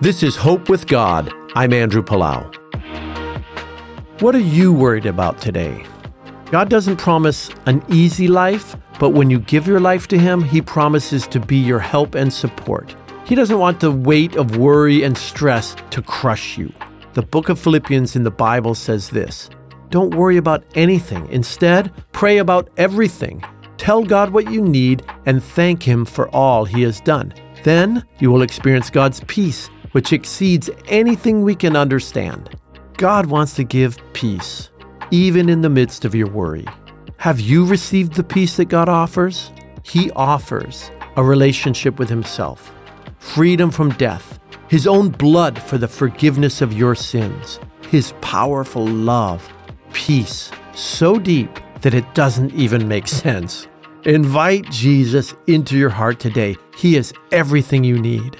This is Hope with God. I'm Andrew Palau. What are you worried about today? God doesn't promise an easy life, but when you give your life to Him, He promises to be your help and support. He doesn't want the weight of worry and stress to crush you. The book of Philippians in the Bible says this Don't worry about anything. Instead, pray about everything. Tell God what you need and thank Him for all He has done. Then you will experience God's peace, which exceeds anything we can understand. God wants to give peace even in the midst of your worry. Have you received the peace that God offers? He offers a relationship with Himself, freedom from death, His own blood for the forgiveness of your sins, His powerful love, peace so deep that it doesn't even make sense. Invite Jesus into your heart today. He is everything you need.